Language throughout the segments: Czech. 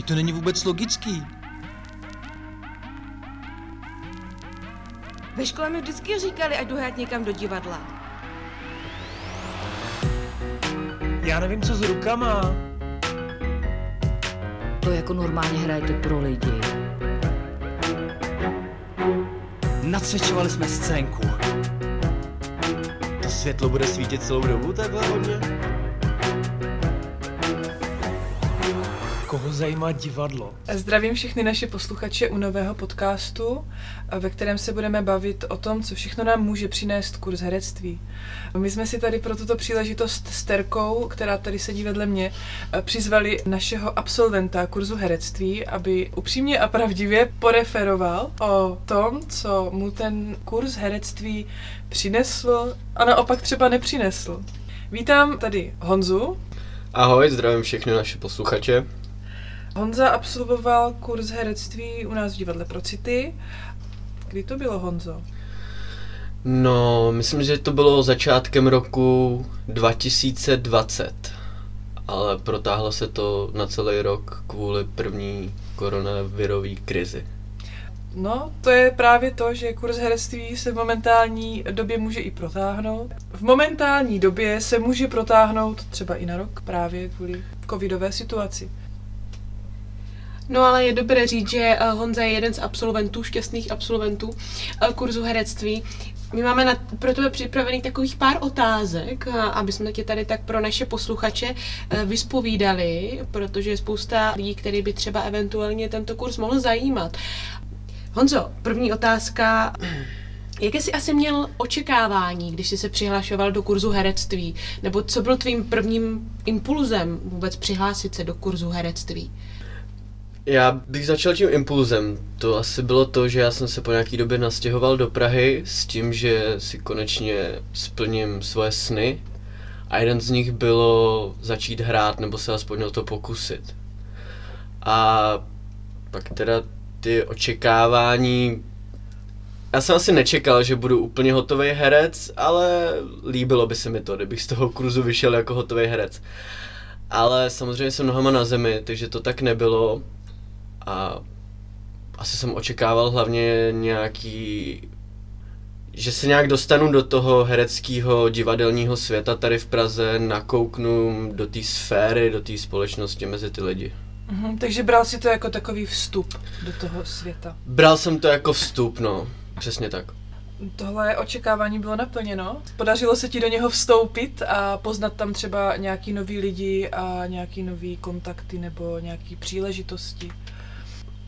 I to není vůbec logický. Ve škole mi vždycky říkali, ať jdu hrát někam do divadla. Já nevím, co s rukama. To jako normálně hrajete pro lidi. Nacvičovali jsme scénku. To světlo bude svítit celou dobu takhle hodně? Zajímá divadlo? Zdravím všechny naše posluchače u nového podcastu, ve kterém se budeme bavit o tom, co všechno nám může přinést kurz herectví. My jsme si tady pro tuto příležitost s Terkou, která tady sedí vedle mě, přizvali našeho absolventa kurzu herectví, aby upřímně a pravdivě poreferoval o tom, co mu ten kurz herectví přinesl a naopak třeba nepřinesl. Vítám tady Honzu. Ahoj, zdravím všechny naše posluchače. Honza absolvoval kurz herectví u nás v divadle Procity. Kdy to bylo, Honzo? No, myslím, že to bylo začátkem roku 2020, ale protáhlo se to na celý rok kvůli první koronavirové krizi. No, to je právě to, že kurz herectví se v momentální době může i protáhnout. V momentální době se může protáhnout třeba i na rok právě kvůli covidové situaci. No ale je dobré říct, že eh, Honza je jeden z absolventů, šťastných absolventů eh, kurzu herectví. My máme na, pro tebe připravený takových pár otázek, eh, aby jsme tě tady tak pro naše posluchače vyspovídali, protože je spousta lidí, který by třeba eventuálně tento kurz mohl zajímat. Honzo, první otázka. Jaké jsi asi měl očekávání, když jsi se přihlašoval do kurzu herectví? Nebo co byl tvým prvním impulzem vůbec přihlásit se do kurzu herectví? Já bych začal tím impulzem. To asi bylo to, že já jsem se po nějaký době nastěhoval do Prahy s tím, že si konečně splním svoje sny. A jeden z nich bylo začít hrát nebo se aspoň o to pokusit. A pak teda ty očekávání já jsem asi nečekal, že budu úplně hotový herec, ale líbilo by se mi to, kdybych z toho kurzu vyšel jako hotový herec. Ale samozřejmě jsem nohama na zemi, takže to tak nebylo a asi jsem očekával hlavně nějaký že se nějak dostanu do toho hereckého divadelního světa tady v Praze, nakouknu do té sféry, do té společnosti mezi ty lidi. Mhm, takže bral si to jako takový vstup do toho světa? Bral jsem to jako vstup, no. Přesně tak. Tohle očekávání bylo naplněno. Podařilo se ti do něho vstoupit a poznat tam třeba nějaký nový lidi a nějaký nový kontakty nebo nějaký příležitosti?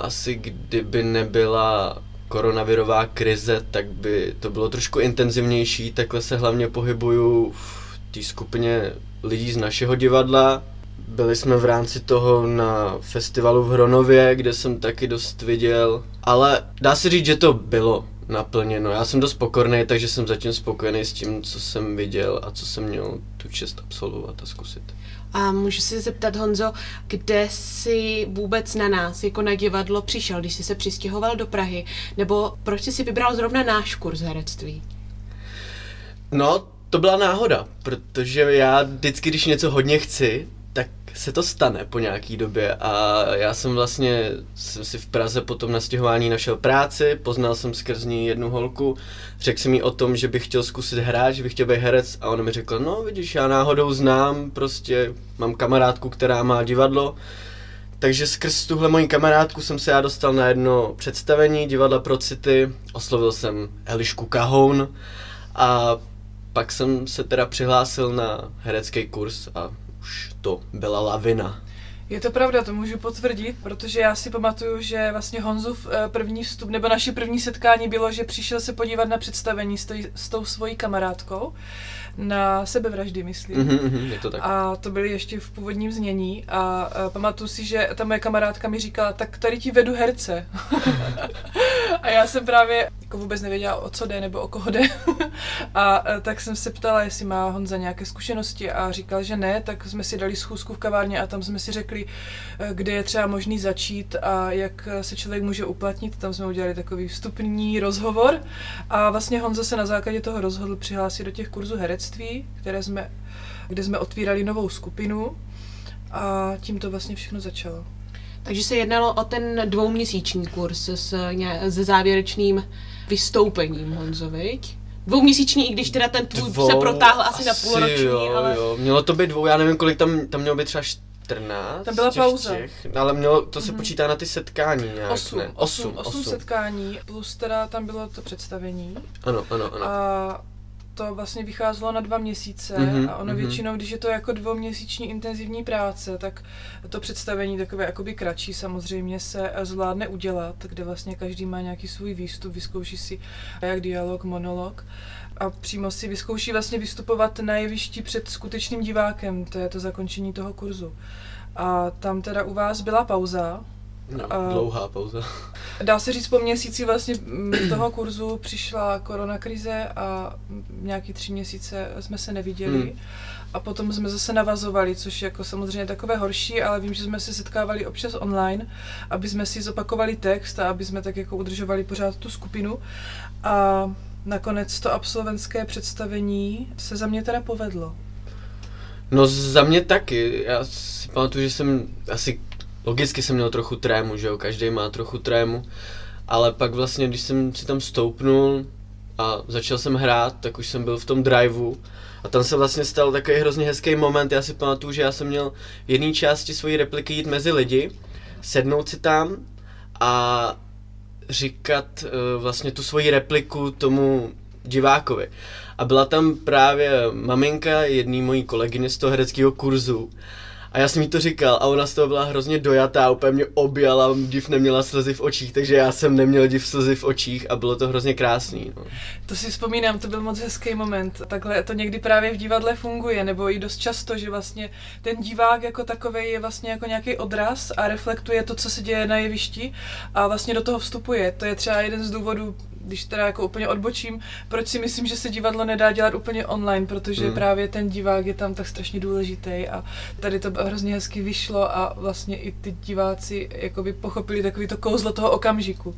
Asi kdyby nebyla koronavirová krize, tak by to bylo trošku intenzivnější. Takhle se hlavně pohybuju v té skupině lidí z našeho divadla. Byli jsme v rámci toho na festivalu v Hronově, kde jsem taky dost viděl, ale dá se říct, že to bylo naplněno. Já jsem dost pokorný, takže jsem zatím spokojený s tím, co jsem viděl a co jsem měl tu čest absolvovat a zkusit. A můžu se zeptat, Honzo, kde jsi vůbec na nás, jako na divadlo, přišel, když jsi se přistěhoval do Prahy? Nebo proč jsi si vybral zrovna náš kurz herectví? No, to byla náhoda, protože já vždycky, když něco hodně chci, se to stane po nějaký době a já jsem vlastně jsem si v Praze po tom nastěhování našel práci, poznal jsem skrz ní jednu holku, řekl jsem jí o tom, že bych chtěl zkusit hrát, že bych chtěl být herec a ona mi řekla, no vidíš, já náhodou znám, prostě mám kamarádku, která má divadlo, takže skrz tuhle moji kamarádku jsem se já dostal na jedno představení divadla Pro City, oslovil jsem Elišku Kahoun a pak jsem se teda přihlásil na herecký kurz a už to byla lavina. Je to pravda, to můžu potvrdit, protože já si pamatuju, že vlastně Honzův eh, první vstup, nebo naše první setkání bylo, že přišel se podívat na představení s, tý, s tou svojí kamarádkou na sebevraždy, myslím. Mm-hmm, je to tak. A to byly ještě v původním znění a, a pamatuju si, že ta moje kamarádka mi říkala, tak tady ti vedu herce. a já jsem právě jako vůbec nevěděla, o co jde nebo o koho jde. a, a tak jsem se ptala, jestli má Honza nějaké zkušenosti a říkal, že ne, tak jsme si dali schůzku v kavárně a tam jsme si řekli, eh, kde je třeba možný začít a jak se člověk může uplatnit. Tam jsme udělali takový vstupní rozhovor a vlastně Honza se na základě toho rozhodl přihlásit do těch kurzů herectví, které jsme, kde jsme otvírali novou skupinu a tím to vlastně všechno začalo. Takže se jednalo o ten dvouměsíční kurz s, ně- se závěrečným vystoupením Honzo, viď? Dvouměsíční, i když teda ten tvůj Dvou, se protáhl asi, na půlroční, jo, ale... Jo. Mělo to být dvou, já nevím, kolik tam, tam mělo být třeba 14. Tam byla těch pauza. Těch, ale mělo, to se počítá na ty setkání nějak, Osm, ne? osm, osm setkání, plus teda tam bylo to představení. Ano, ano, ano. A to vlastně vycházelo na dva měsíce Mhm, a ono mhm. většinou, když je to jako dvouměsíční intenzivní práce, tak to představení takové jakoby kratší samozřejmě se eh, zvládne udělat, kde vlastně každý má nějaký svůj výstup, vyzkouší si jak dialog, monolog a přímo si vyzkouší vlastně vystupovat na jevišti před skutečným divákem, to je to zakončení toho kurzu. A tam teda u vás byla pauza, no, a- dlouhá pauza. Dá se říct, po měsíci vlastně mm, toho kurzu přišla koronakrize a nějaký tři měsíce jsme se neviděli. Hmm. A potom jsme zase navazovali, což je jako samozřejmě takové horší, ale vím, že jsme se setkávali občas online, aby jsme si zopakovali text a aby jsme tak jako udržovali pořád tu skupinu. A nakonec to absolventské představení se za mě teda povedlo. No za mě taky. Já si pamatuju, že jsem asi logicky jsem měl trochu trému, že jo, každý má trochu trému, ale pak vlastně, když jsem si tam stoupnul a začal jsem hrát, tak už jsem byl v tom driveu a tam se vlastně stal takový hrozně hezký moment. Já si pamatuju, že já jsem měl v jedné části svojí repliky jít mezi lidi, sednout si tam a říkat uh, vlastně tu svoji repliku tomu divákovi. A byla tam právě maminka jedný mojí kolegyně z toho hereckého kurzu. A já jsem jí to říkal a ona z toho byla hrozně dojatá, úplně mě objala, div neměla slzy v očích, takže já jsem neměl div slzy v očích a bylo to hrozně krásný. No. To si vzpomínám, to byl moc hezký moment. Takhle to někdy právě v divadle funguje, nebo i dost často, že vlastně ten divák jako takový je vlastně jako nějaký odraz a reflektuje to, co se děje na jevišti a vlastně do toho vstupuje. To je třeba jeden z důvodů, když teda jako úplně odbočím, proč si myslím, že se divadlo nedá dělat úplně online, protože Hmm. právě ten divák je tam tak strašně důležitý a tady to hrozně hezky vyšlo a vlastně i ty diváci jakoby pochopili takový to kouzlo toho okamžiku.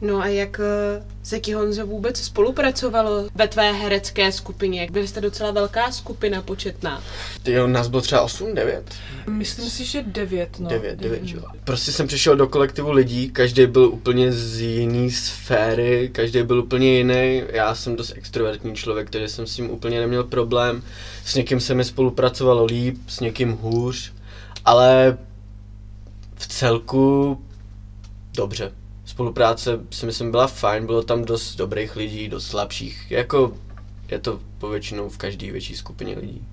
No a jak eh, se ti Honzo vůbec spolupracovalo ve tvé herecké skupině? Byli jste docela velká skupina početná. Jo, nás bylo třeba 8, 9? Myslím si, že devět, no. 9, 9, jo. Prostě jsem přišel do kolektivu lidí, každý byl úplně z jiný sféry, každý byl úplně jiný. Já jsem dost extrovertní člověk, takže jsem s tím úplně neměl problém. S někým se mi spolupracovalo líp, s někým hůř, ale v celku dobře. Spolupráce si myslím byla fajn, bylo tam dost dobrých lidí, dost slabších. Jako je to povětšinou v každé větší skupině lidí.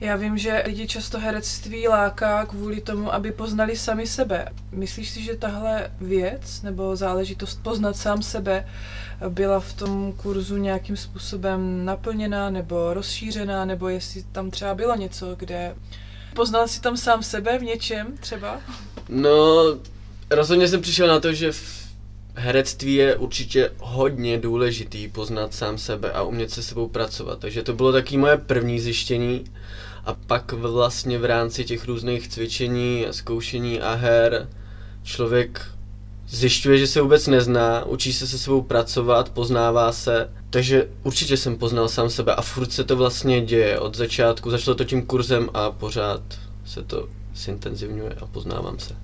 Já vím, že lidi často herectví láká kvůli tomu, aby poznali sami sebe. Myslíš si, že tahle věc nebo záležitost poznat sám sebe byla v tom kurzu nějakým způsobem naplněná nebo rozšířená, nebo jestli tam třeba bylo něco, kde poznal si tam sám sebe v něčem třeba? No, rozhodně jsem přišel na to, že v herectví je určitě hodně důležitý poznat sám sebe a umět se sebou pracovat. Takže to bylo taky moje první zjištění. A pak vlastně v rámci těch různých cvičení zkoušení a her člověk zjišťuje, že se vůbec nezná, učí se se sebou pracovat, poznává se. Takže určitě jsem poznal sám sebe a furt se to vlastně děje od začátku. Začalo to tím kurzem a pořád se to zintenzivňuje a poznávám se.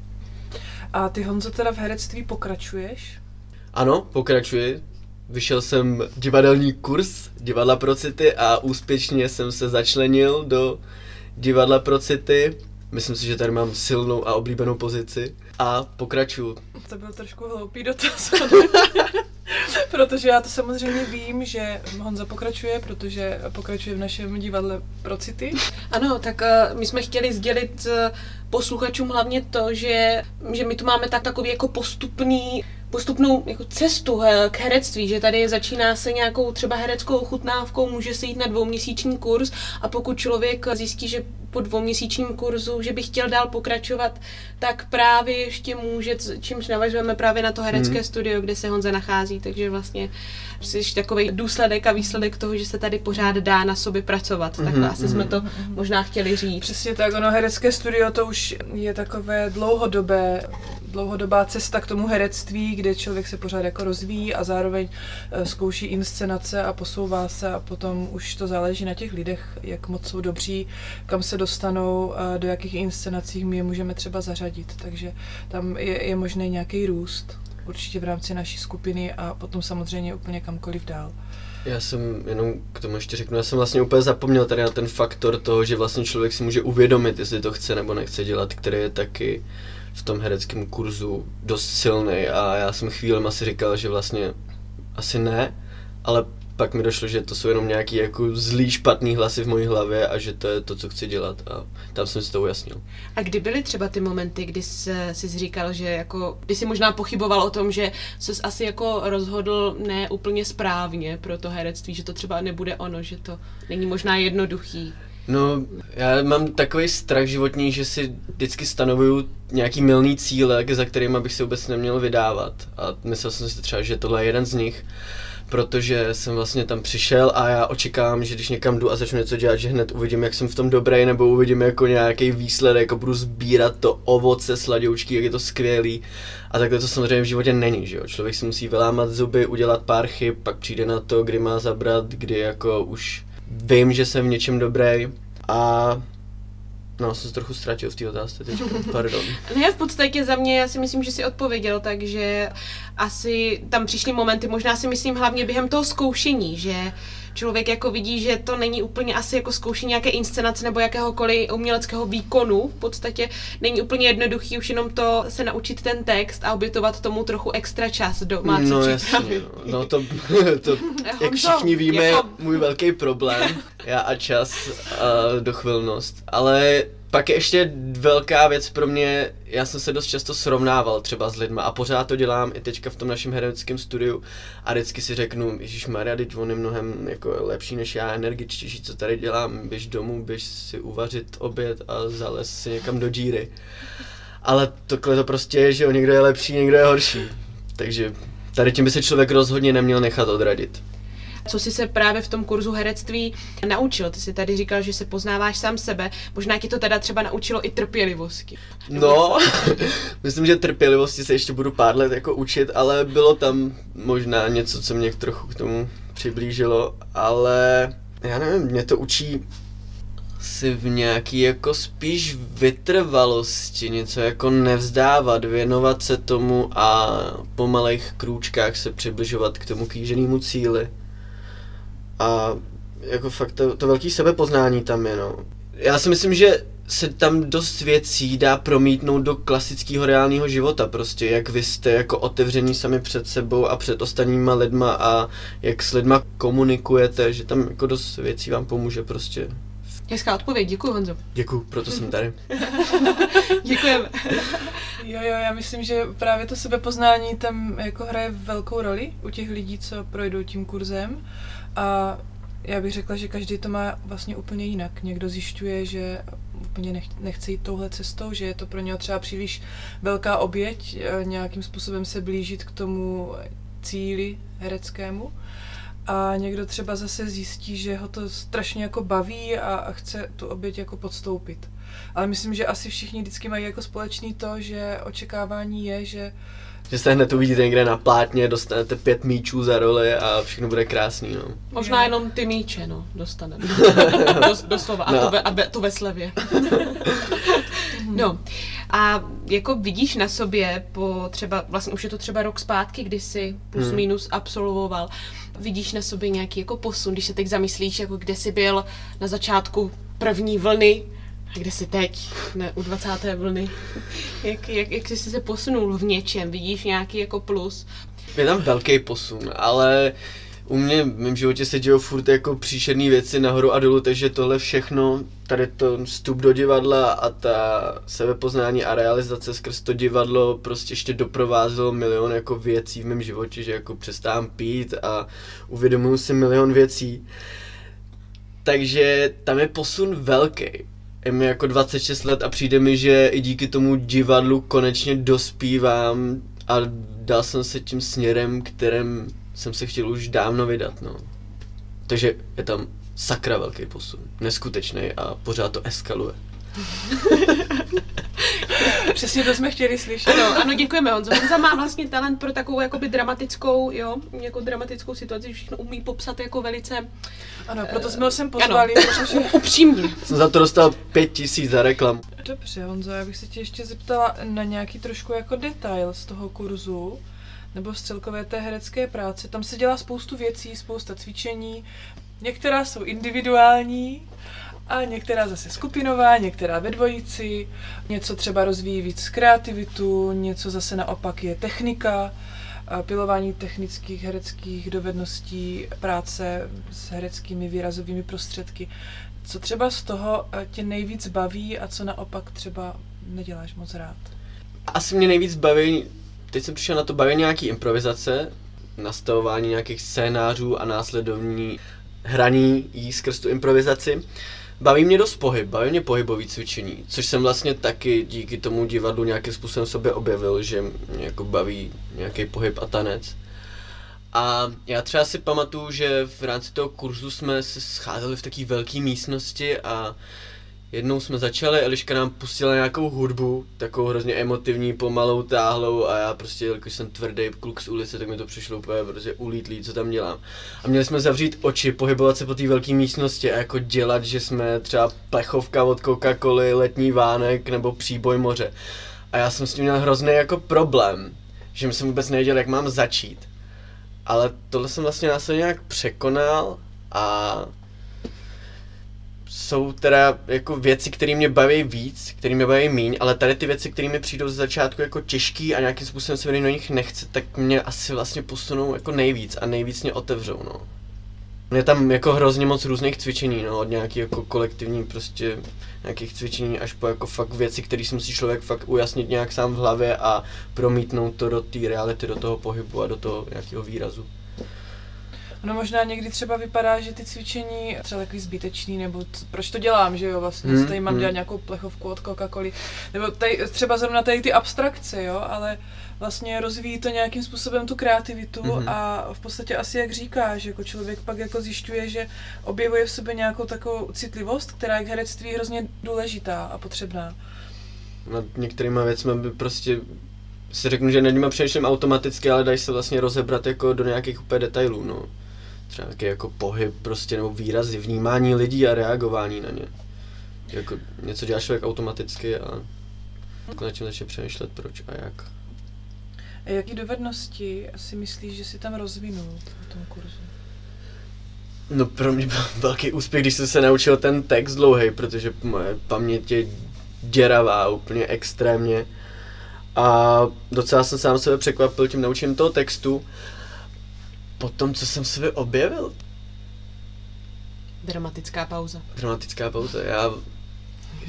A ty Honzo teda v herectví pokračuješ? Ano, pokračuji. Vyšel jsem divadelní kurz Divadla pro city a úspěšně jsem se začlenil do Divadla pro city. Myslím si, že tady mám silnou a oblíbenou pozici a pokračuju. To byl trošku hloupý dotaz. protože já to samozřejmě vím, že Honza pokračuje, protože pokračuje v našem divadle pro city. Ano, tak uh, my jsme chtěli sdělit uh, posluchačům hlavně to, že, že my tu máme tak takový jako postupný postupnou jako cestu eh, k herectví, že tady začíná se nějakou třeba hereckou ochutnávkou, může se jít na dvouměsíční kurz a pokud člověk zjistí, že po dvouměsíčním kurzu, že by chtěl dál pokračovat, tak právě ještě může, čímž navažujeme právě na to herecké Mhm. studio, kde se Honza nachází, takže vlastně jsi takový důsledek a výsledek toho, že se tady pořád dá na sobě pracovat. Takhle Mhm, asi jsme to možná chtěli říct. Přesně tak, ono herecké studio to už je takové dlouhodobé dlouhodobá cesta k tomu herectví, kde člověk se pořád jako rozvíjí a zároveň eh, zkouší inscenace a posouvá se a potom už to záleží na těch lidech, jak moc jsou dobří, kam se dostanou, a do jakých inscenací my je můžeme třeba zařadit. Takže tam je, je možný nějaký růst určitě v rámci naší skupiny a potom samozřejmě úplně kamkoliv dál. Já jsem jenom k tomu ještě řeknu, já jsem vlastně úplně zapomněl tady na ten faktor toho, že vlastně člověk si může uvědomit, jestli to chce nebo nechce dělat, který je taky v tom hereckém kurzu dost silný a já jsem chvílem asi říkal, že vlastně asi ne, ale pak mi došlo, že to jsou jenom nějaký jako zlý, špatný hlasy v mojí hlavě a že to je to, co chci dělat a tam jsem si to ujasnil. A kdy byly třeba ty momenty, kdy jsi, říkal, že jako, kdy jsi možná pochyboval o tom, že jsi asi jako rozhodl ne úplně správně pro to herectví, že to třeba nebude ono, že to není možná jednoduchý. No, já mám takový strach životní, že si vždycky stanovuju nějaký milný cíle, za kterým bych se vůbec neměl vydávat. A myslel jsem si třeba, že tohle je jeden z nich protože jsem vlastně tam přišel a já očekávám, že když někam jdu a začnu něco dělat, že hned uvidím, jak jsem v tom dobrý, nebo uvidím jako nějaký výsledek, jako budu sbírat to ovoce sladoučky, jak je to skvělý. A takhle to samozřejmě v životě není, že jo. Člověk si musí vylámat zuby, udělat pár chyb, pak přijde na to, kdy má zabrat, kdy jako už vím, že jsem v něčem dobrý. A No, jsem se trochu ztratil v té otázce teď, pardon. Ne, v podstatě za mě, já si myslím, že si odpověděl, takže asi tam přišly momenty, možná si myslím hlavně během toho zkoušení, že člověk jako vidí, že to není úplně asi jako zkoušení nějaké inscenace nebo jakéhokoliv uměleckého výkonu. V podstatě není úplně jednoduchý už jenom to se naučit ten text a obětovat tomu trochu extra čas domácí No jasně, no. no to, to jak všichni víme, je můj velký problém. Já a čas a dochvilnost. Ale pak je ještě velká věc pro mě, já jsem se dost často srovnával třeba s lidma a pořád to dělám i teďka v tom našem hereckém studiu a vždycky si řeknu, Ježíš Maria, teď on je mnohem jako lepší než já, energičtější, co tady dělám, běž domů, běž si uvařit oběd a zalez si někam do díry. Ale takhle to prostě je, že jo, někdo je lepší, někdo je horší. Takže tady tím by se člověk rozhodně neměl nechat odradit. Co jsi se právě v tom kurzu herectví naučil? Ty jsi tady říkal, že se poznáváš sám sebe. Možná ti to teda třeba naučilo i trpělivosti. No, myslím, že trpělivosti se ještě budu pár let jako učit, ale bylo tam možná něco, co mě trochu k tomu přiblížilo, ale já nevím, mě to učí si v nějaký jako spíš vytrvalosti, něco jako nevzdávat, věnovat se tomu a po malých krůčkách se přibližovat k tomu kýženému cíli. A jako fakt to, to velký sebepoznání tam je, no. Já si myslím, že se tam dost věcí dá promítnout do klasického reálného života, prostě jak vy jste jako otevření sami před sebou a před ostatníma lidma a jak s lidma komunikujete, že tam jako dost věcí vám pomůže prostě. Hezká odpověď, děkuji Honzo. Děkuji, proto jsem tady. Děkujeme. Jo, jo, já myslím, že právě to sebepoznání tam jako hraje velkou roli u těch lidí, co projdou tím kurzem. A já bych řekla, že každý to má vlastně úplně jinak. Někdo zjišťuje, že úplně nech, nechce jít touhle cestou, že je to pro něho třeba příliš velká oběť, eh, nějakým způsobem se blížit k tomu cíli hereckému. A někdo třeba zase zjistí, že ho to strašně jako baví a, a chce tu oběť jako podstoupit. Ale myslím, že asi všichni vždycky mají jako společný to, že očekávání je, že že se hned uvidíte někde na plátně, dostanete pět míčů za roli a všechno bude krásný, no. Možná jenom ty míče, no, dostaneme. Dos, doslova, a, no. to, ve, a to ve slevě. no, a jako vidíš na sobě po třeba, vlastně už je to třeba rok zpátky, kdy jsi plus hmm. minus absolvoval, vidíš na sobě nějaký jako posun, když se teď zamyslíš, jako kde jsi byl na začátku první vlny kde jsi teď, ne, u 20. vlny? jak, jak, jak jsi se posunul v něčem? Vidíš nějaký jako plus? Je tam velký posun, ale u mě v mém životě se dějou furt jako příšerné věci nahoru a dolů, takže tohle všechno, tady to vstup do divadla a ta sebepoznání a realizace skrz to divadlo prostě ještě doprovázelo milion jako věcí v mém životě, že jako přestávám pít a uvědomuji si milion věcí. Takže tam je posun velký je mi jako 26 let a přijde mi, že i díky tomu divadlu konečně dospívám a dal jsem se tím směrem, kterým jsem se chtěl už dávno vydat, no. Takže je tam sakra velký posun. Neskutečný a pořád to eskaluje. Přesně to jsme chtěli slyšet. Ano, ano, děkujeme Honzo. Honza má vlastně talent pro takovou jakoby dramatickou, jo, jako dramatickou situaci, všechno umí popsat jako velice Ano, proto jsme ho sem pozvali, protože... upřímně. Jsem za to dostal pět tisíc za reklamu. Dobře, Honzo, já bych se tě ještě zeptala na nějaký trošku jako detail z toho kurzu, nebo z celkové té herecké práce. Tam se dělá spoustu věcí, spousta cvičení. Některá jsou individuální, a některá zase skupinová, některá ve dvojici, něco třeba rozvíjí víc kreativitu, něco zase naopak je technika, pilování technických hereckých dovedností, práce s hereckými výrazovými prostředky. Co třeba z toho eh, tě nejvíc baví a co naopak třeba neděláš moc rád? Asi mě nejvíc baví, teď jsem přišel na to, baví nějaký improvizace, nastavování nějakých scénářů a následovní hraní jí skrz tu improvizaci. Baví mě dost pohyb, baví mě pohybový cvičení, což jsem vlastně taky díky tomu divadlu nějakým způsobem sobě objevil, že mě jako baví nějaký pohyb a tanec. A já třeba si pamatuju, že v rámci toho kurzu jsme se scházeli v takové velké místnosti a jednou jsme začali, Eliška nám pustila nějakou hudbu, takovou hrozně emotivní, pomalou, táhlou a já prostě, jelikož jsem tvrdý kluk z ulice, tak mi to přišlo úplně prostě ulítlý, co tam dělám. A měli jsme zavřít oči, pohybovat se po té velké místnosti a jako dělat, že jsme třeba plechovka od Coca-Coly, letní vánek nebo příboj moře. A já jsem s tím měl hrozný jako problém, že jsem vůbec nevěděl, jak mám začít. Ale tohle jsem vlastně následně nějak překonal a jsou teda jako věci, které mě baví víc, které mě baví míň, ale tady ty věci, které mi přijdou z začátku jako těžký a nějakým způsobem se mi do nich nechce, tak mě asi vlastně posunou jako nejvíc a nejvíc mě otevřou, no. Je tam jako hrozně moc různých cvičení, no, od nějakých jako kolektivní prostě nějakých cvičení až po jako fakt věci, které si musí člověk fakt ujasnit nějak sám v hlavě a promítnout to do té reality, do toho pohybu a do toho nějakého výrazu. No možná někdy třeba vypadá, že ty cvičení třeba takový zbytečný, nebo proč to dělám, že jo, vlastně, co tady mám hmm. dělat nějakou plechovku od Coca-Coly, nebo tady, třeba zrovna tady ty abstrakce, jo, ale vlastně rozvíjí to nějakým způsobem tu kreativitu Mhm. a v podstatě asi jak říkáš, jako člověk pak jako zjišťuje, že objevuje v sobě nějakou takovou citlivost, která je k herectví hrozně důležitá a potřebná. nad některýma věcmi by prostě si řeknu, že nad nimi přemýšlím automaticky, ale dají se vlastně rozebrat jako do nějakých úplně detailů, no. Třeba nějaký jako pohyb prostě, nebo výrazy, vnímání lidí a reagování na ně. Jako něco dělá člověk automaticky a jako nad tím začne přemýšlet proč a jak. A jaký dovednosti si myslíš, že si tam rozvinul v tom kurzu? No pro mě byl velký úspěch, když jsem se naučil ten text dlouhý, protože moje paměť je děravá úplně extrémně. A docela jsem sám sebe překvapil tím naučením toho textu. Potom, co jsem sebe objevil, Dramatická pauza. dramatická pauza, já...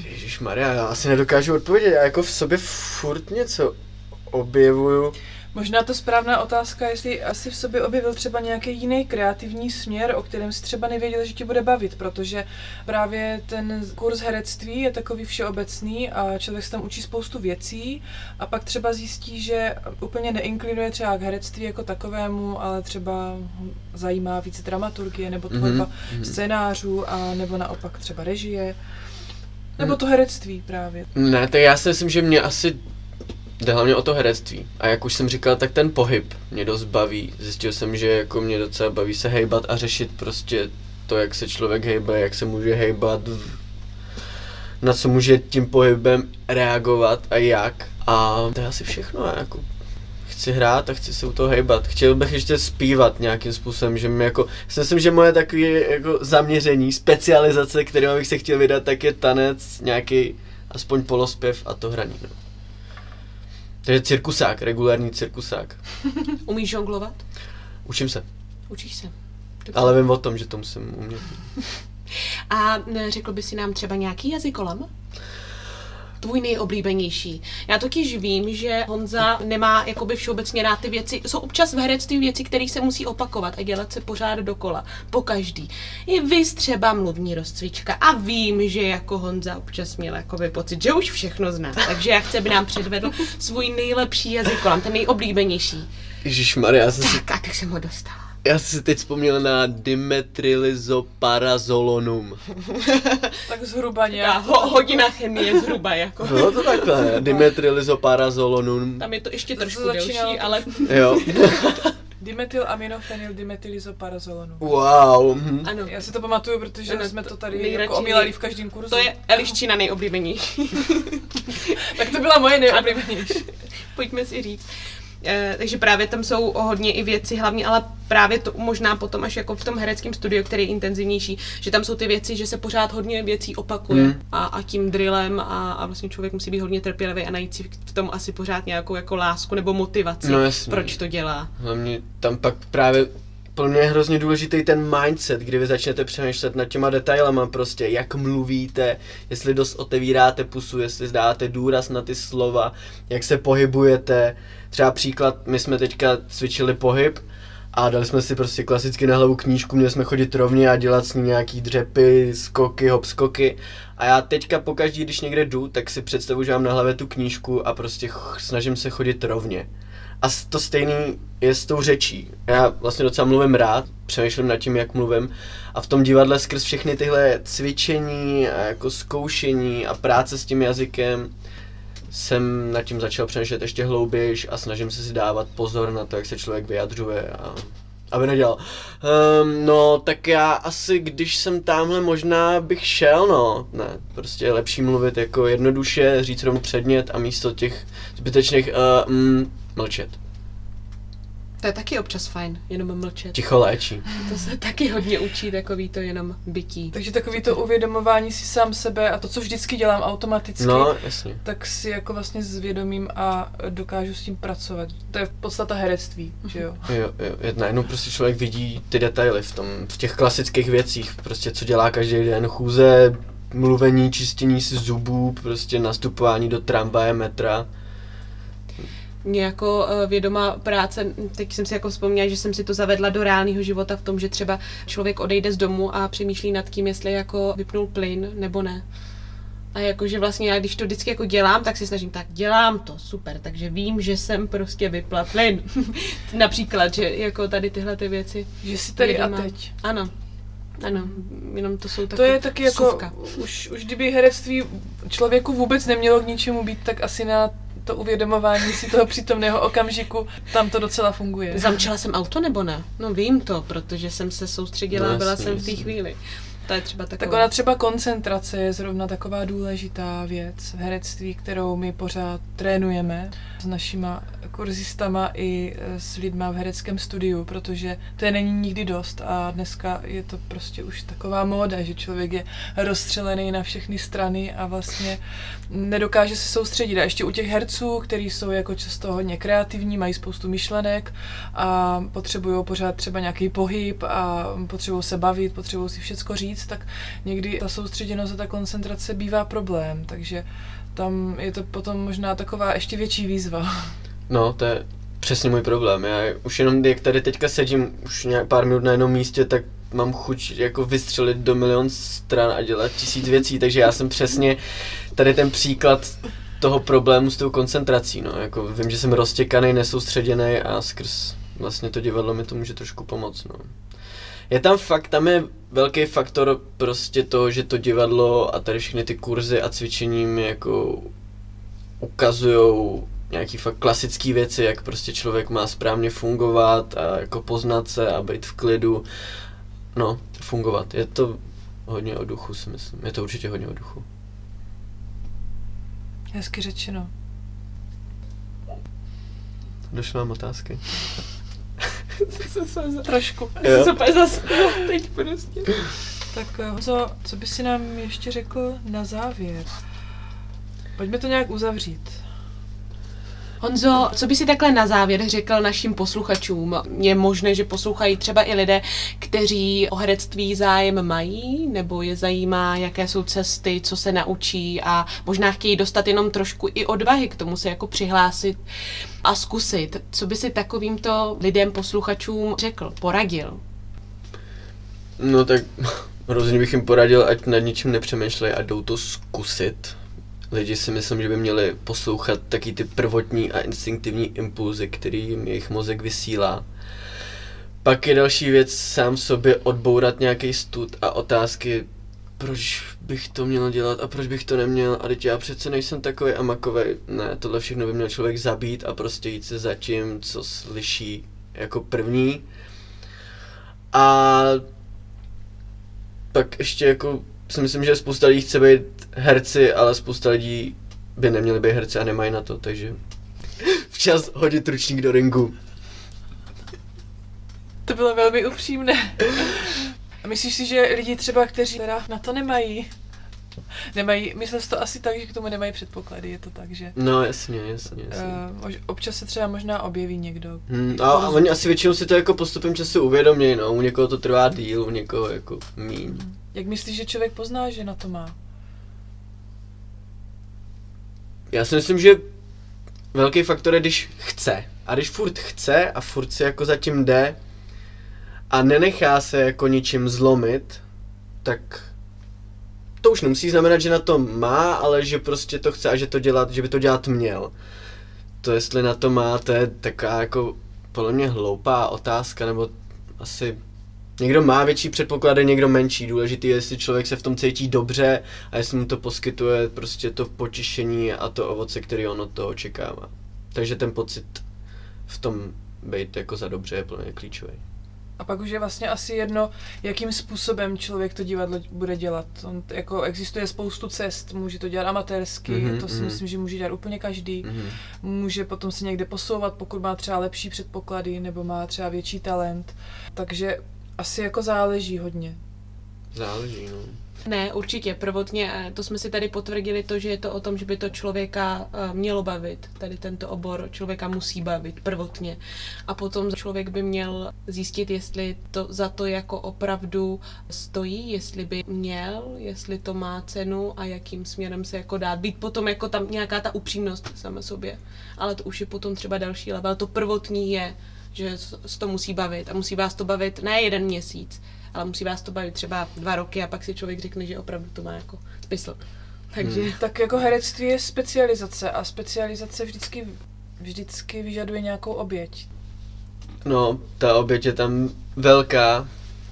Ježíš Maria, já asi nedokážu odpovědět, já jako v sobě furt něco objevuju. Možná to správná otázka, jestli asi v sobě objevil třeba nějaký jiný kreativní směr, o kterém si třeba nevěděl, že tě bude bavit, protože právě ten kurz herectví je takový všeobecný a člověk se tam učí spoustu věcí a pak třeba zjistí, že úplně neinklinuje třeba k herectví jako takovému, ale třeba zajímá víc dramaturgie nebo tvorba Mhm. scénářů a nebo naopak třeba režie. Nebo Mhm. to herectví právě. Ne, tak já si myslím, že mě asi jde hlavně o to herectví. A jak už jsem říkal, tak ten pohyb mě dost baví. Zjistil jsem, že jako mě docela baví se hejbat a řešit prostě to, jak se člověk hejbe, jak se může hejbat, na co může tím pohybem reagovat a jak. A to je asi všechno. Jako chci hrát a chci se u toho hejbat. Chtěl bych ještě zpívat nějakým způsobem, že mi jako, myslím, že moje takové jako zaměření, specializace, kterým bych se chtěl vydat, tak je tanec, nějaký aspoň polospěv a to hraní. No. Takže cirkusák, regulární cirkusák. Umíš žonglovat? Učím se, Učíš se. Dobře. ale vím o tom, že to musím umět. A řekl by si nám třeba nějaký jazykolem? Tvůj nejoblíbenější. Já totiž vím, že Honza nemá jakoby všeobecně rád ty věci. Jsou občas v herectví věci, které se musí opakovat a dělat se pořád dokola. Po každý. I vy třeba mluvní rozcvička. A vím, že jako Honza občas měl jakoby pocit, že už všechno zná. Takže já chci, aby nám předvedl svůj nejlepší jazykolem, ten nejoblíbenější. Ježíš Maria, já jsem si... Tak, a tak jsem ho dostala. Já jsem si teď vzpomněl na dimetylizoparazolonum. Tak zhruba nějak. ho, hodina chemie zhruba, jako. Bylo to takhle, ne? Dimetylizoparazolonum. Tam je to ještě To trošku začínalo delší, ale Jo. Dimetyl aminofenyl dimetylizoparazolonu. Wow. mhm. ano. Já si to pamatuju, protože Ano, jsme to to tady nejradši- jako omílali v každém kurzu. To je Eliščina nejoblíbenější. Tak to byla moje nejoblíbenější. Pojďme si říct. Eh, takže právě tam jsou hodně i věci, hlavně ale právě to možná potom až jako v tom hereckém studiu, který je intenzivnější, že tam jsou ty věci, že se pořád hodně věcí opakuje Hmm. a, a tím drillem a, a vlastně člověk musí být hodně trpělivý a najít si v tom asi pořád nějakou jako lásku nebo motivaci, No proč to dělá. Hlavně tam pak právě pro mě je hrozně důležitý ten mindset, kdy vy začnete přemýšlet nad těma detailama prostě, jak mluvíte, jestli dost otevíráte pusu, jestli dáte důraz na ty slova, jak se pohybujete. Třeba příklad, my jsme teďka cvičili pohyb a dali jsme si prostě klasicky na hlavu knížku, měli jsme chodit rovně a dělat s ní nějaký dřepy, skoky, hop skoky. A já teďka pokaždý, když někde jdu, tak si představu, že mám na hlavě tu knížku a prostě ch- snažím se chodit rovně. A to stejný je s tou řečí. Já vlastně docela mluvím rád, přemýšlím nad tím, jak mluvím. A v tom divadle skrz všechny tyhle cvičení a jako zkoušení a práce s tím jazykem jsem nad tím začal přemýšlet ještě hlouběji a snažím se si dávat pozor na to, jak se člověk vyjadřuje a aby nedělal. Um, no, tak já asi, když jsem tamhle, možná bych šel, no. Ne, prostě je lepší mluvit jako jednoduše, říct rovnou předmět a místo těch zbytečných uh, mm, mlčet. To je taky občas fajn, jenom mlčet. Ticho léčí. To se taky hodně učí, takový to jenom bytí. Takže takový to uvědomování si sám sebe a to, co vždycky dělám automaticky, No, jasně. tak si jako vlastně zvědomím a dokážu s tím pracovat. To je podstata herectví, že jo? Jo, jo, je- najednou prostě člověk vidí ty detaily v tom, v těch klasických věcích, prostě co dělá každý den, chůze, mluvení, čistění si zubů, prostě nastupování do tramvaje, metra. Mě jako eh, vědomá práce, teď jsem si jako vzpomněla, že jsem si to zavedla do reálného života v tom, že třeba člověk odejde z domu a přemýšlí nad tím, jestli jako vypnul plyn nebo ne. A jakože vlastně já, když to vždycky jako dělám, tak si snažím, tak dělám to, super, takže vím, že jsem prostě vypla plyn. Například, že jako tady tyhle ty věci. Že si tady a Vědomá. teď. Ano, ano, jenom to jsou To takové je taky jako, vsuvka. už, už kdyby herectví člověku vůbec nemělo k ničemu být, tak asi na to uvědomování si toho přítomného okamžiku, tam to docela funguje. Zamčela jsem auto nebo ne? No vím to, protože jsem se soustředila No a byla jsem v té chvíli. To je třeba taková. Tak ona třeba koncentrace je zrovna taková důležitá věc v herectví, kterou my pořád trénujeme s našima kurzistama i eh, s lidma v hereckém studiu, protože to je není nikdy dost a dneska je to prostě už taková móda, že člověk je rozstřelený na všechny strany a vlastně nedokáže se soustředit. A ještě u těch herců, kteří jsou jako často hodně kreativní, mají spoustu myšlenek a potřebují pořád třeba nějaký pohyb a potřebují se bavit, potřebují si všecko říct, tak někdy ta soustředěnost a ta koncentrace bývá problém, takže tam je to potom možná taková ještě větší výzva. No, to je přesně můj problém. Já už jenom, jak tady teďka sedím už nějak pár minut na jednom místě, tak mám chuť jako vystřelit do milion stran a dělat tisíc věcí, takže já jsem přesně tady ten příklad toho problému s tou koncentrací, no, jako vím, že jsem roztěkaný, nesoustředěný a skrz vlastně to divadlo mi to může trošku pomoct, no. Je tam fakt, tam je velký faktor prostě to, že to divadlo a tady všechny ty kurzy a cvičení mi jako ukazujou nějaký fakt klasické věci, jak prostě člověk má správně fungovat a jako poznat se a být v klidu. No, fungovat. Je to hodně o duchu, si myslím. Je to určitě hodně o duchu. Hezky řečeno. Došly vám otázky? Trošku. Jo. Super zase. Teď prostě. Tak eh, Honzo, co by si nám ještě řekl na závěr? Pojďme to nějak uzavřít. Honzo, co by si takhle na závěr řekl našim posluchačům? Je možné, že poslouchají třeba i lidé, kteří o herectví zájem mají, nebo je zajímá, jaké jsou cesty, co se naučí a možná chtějí dostat jenom trošku i odvahy k tomu se jako přihlásit a zkusit. Co by si takovýmto lidem, posluchačům řekl, poradil? No tak hrozně bych jim poradil, ať nad ničím nepřemýšlej a jdou to zkusit. Lidi si myslím, že by měli poslouchat taky ty prvotní a instinktivní impulzy, který jim jejich mozek vysílá. Pak je další věc sám sobě odbourat nějaký stud a otázky, proč bych to měl dělat a proč bych to neměl a teď já přece nejsem takový a makovej. Ne, tohle všechno by měl člověk zabít a prostě jít se za tím, co slyší jako první. A pak ještě jako si myslím, že spousta lidí chce být herci, ale spousta lidí by neměli být herci a nemají na to, takže včas hodit ručník do ringu. To bylo velmi upřímné. A myslíš si, že lidi třeba, kteří teda na to nemají, nemají, myslím si to asi tak, že k tomu nemají předpoklady, je to tak, že No jasně, jasně, jasně. uh, občas se třeba možná objeví někdo. Hmm, a, a oni asi většinou si to jako postupem času uvědomí, no, u někoho to trvá díl, u někoho jako míň. Jak myslíš, že člověk pozná, že na to má? Já si myslím, že velký faktor je, když chce. A když furt chce a furt si jako zatím jde a nenechá se jako ničím zlomit, tak to už nemusí znamenat, že na to má, ale že prostě to chce a že to dělat, že by to dělat měl. To jestli na to má, to je taková jako podle mě hloupá otázka, nebo asi Někdo má větší předpoklady, někdo menší. Důležitý je, jestli člověk se v tom cítí dobře a jestli mu to poskytuje prostě to počištění a to ovoce, který on od toho očekává. Takže ten pocit v tom být jako za dobře je plně klíčový. A pak už je vlastně asi jedno, jakým způsobem člověk to divadlo bude dělat. On, jako existuje spoustu cest, může to dělat amatérsky, Mhm, mm-hmm, to si mhm. myslím, že může dělat úplně každý. Mhm. Může potom se někde posouvat, pokud má třeba lepší předpoklady nebo má třeba větší talent. Takže asi jako záleží hodně. Záleží, no. Ne, určitě. Prvotně, eh, to jsme si tady potvrdili to, že je to o tom, že by to člověka eh, mělo bavit. Tady tento obor člověka musí bavit prvotně. A potom člověk by měl zjistit, jestli to za to jako opravdu stojí, jestli by měl, jestli to má cenu a jakým směrem se jako dát. Být potom jako tam nějaká ta upřímnost sama sobě. Ale to už je potom třeba další level. To prvotní je, že s to musí bavit a musí vás to bavit ne jeden měsíc, ale musí vás to bavit třeba dva roky a pak si člověk řekne, že opravdu to má jako smysl. Takže hmm. Tak jako herectví je specializace a specializace vždycky, vždycky vyžaduje nějakou oběť. No, ta oběť je tam velká,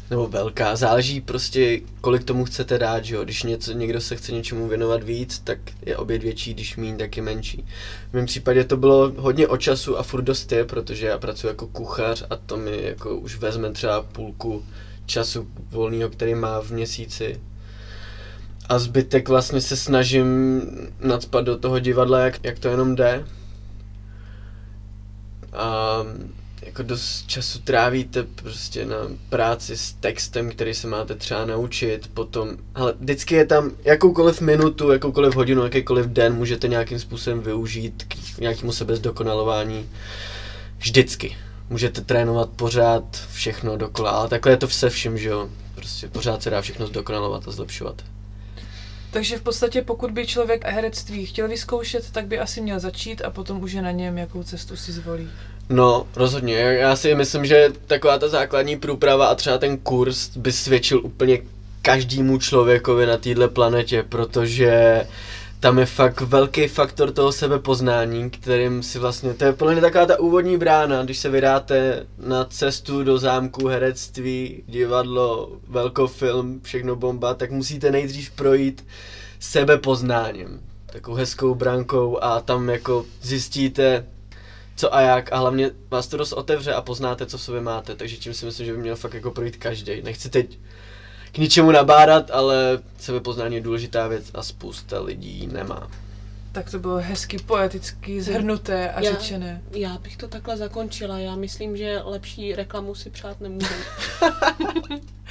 nebo velká, záleží prostě, kolik tomu chcete dát, že jo. Když něco, někdo se chce něčemu věnovat víc, tak je oběť větší, když míň, tak je menší. V mém případě to bylo hodně o času a furt dost je, protože já pracuji jako kuchař a to mi jako už vezme třeba půlku času volného, který má v měsíci. A zbytek vlastně se snažím nadspat do toho divadla, jak, jak to jenom jde. A jako dost času trávíte prostě na práci s textem, který se máte třeba naučit, potom, ale vždycky je tam jakoukoliv minutu, jakoukoliv hodinu, jakýkoliv den můžete nějakým způsobem využít k nějakému sebezdokonalování. Vždycky. Můžete trénovat pořád všechno dokola, ale takhle je to se vším, že jo. Prostě pořád se dá všechno zdokonalovat a zlepšovat. Takže v podstatě pokud by člověk herectví chtěl vyzkoušet, tak by asi měl začít a potom už je na něm, jakou cestu si zvolí. No, rozhodně. Já si myslím, že taková ta základní průprava a třeba ten kurz by svědčil úplně každému člověkovi na této planetě, protože tam je fakt velký faktor toho sebepoznání, kterým si vlastně, to je podle mě taková ta úvodní brána, když se vydáte na cestu do zámku, herectví, divadlo, velkofilm, všechno bomba, tak musíte nejdřív projít sebepoznáním, takovou hezkou brankou a tam jako zjistíte, co a jak a hlavně vás to dost otevře a poznáte, co v sobě máte, takže tím si myslím, že by měl fakt jako projít každý. Nechci teď k ničemu nabádat, ale sebepoznání je důležitá věc a spousta lidí nemá. Tak to bylo hezky poeticky zhrnuté a Já- řečené. já bych to takhle zakončila. Já myslím, že lepší reklamu si přát nemůžu.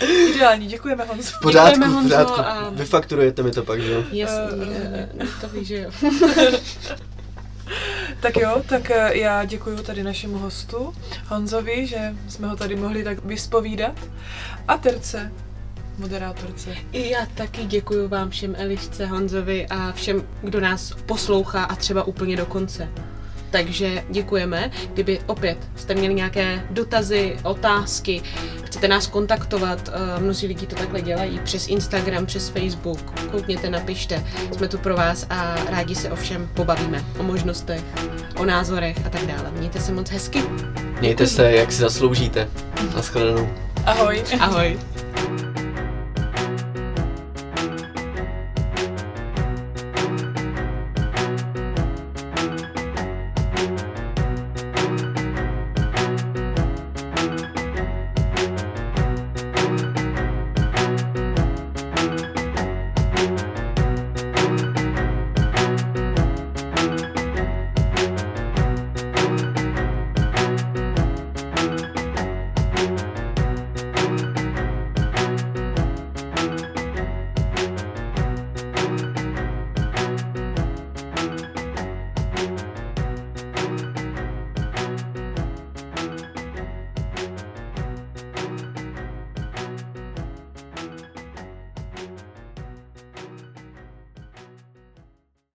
Ideální, děkujeme Honzo. V pořádku, Děkujeme, v Honzo, pořádku. a- Vyfakturujete mi to pak, že jo? Jasně, to víš, že jo. Tak jo, tak eh, já děkuji tady našemu hostu Honzovi, že jsme ho tady mohli tak vyspovídat. A Terce, moderátorce. I já taky děkuji vám všem Elišce, Honzovi a všem, kdo nás poslouchá a třeba úplně do konce. Takže děkujeme. Kdyby opět jste měli nějaké dotazy, otázky, chcete nás kontaktovat, uh, mnozí lidi to takhle dělají, přes Instagram, přes Facebook, koukněte, napište, jsme tu pro vás a rádi se o všem pobavíme, o možnostech, o názorech a tak dále. Mějte se moc hezky. Mějte se, jak si zasloužíte. Naschledanou. Ahoj. Ahoj.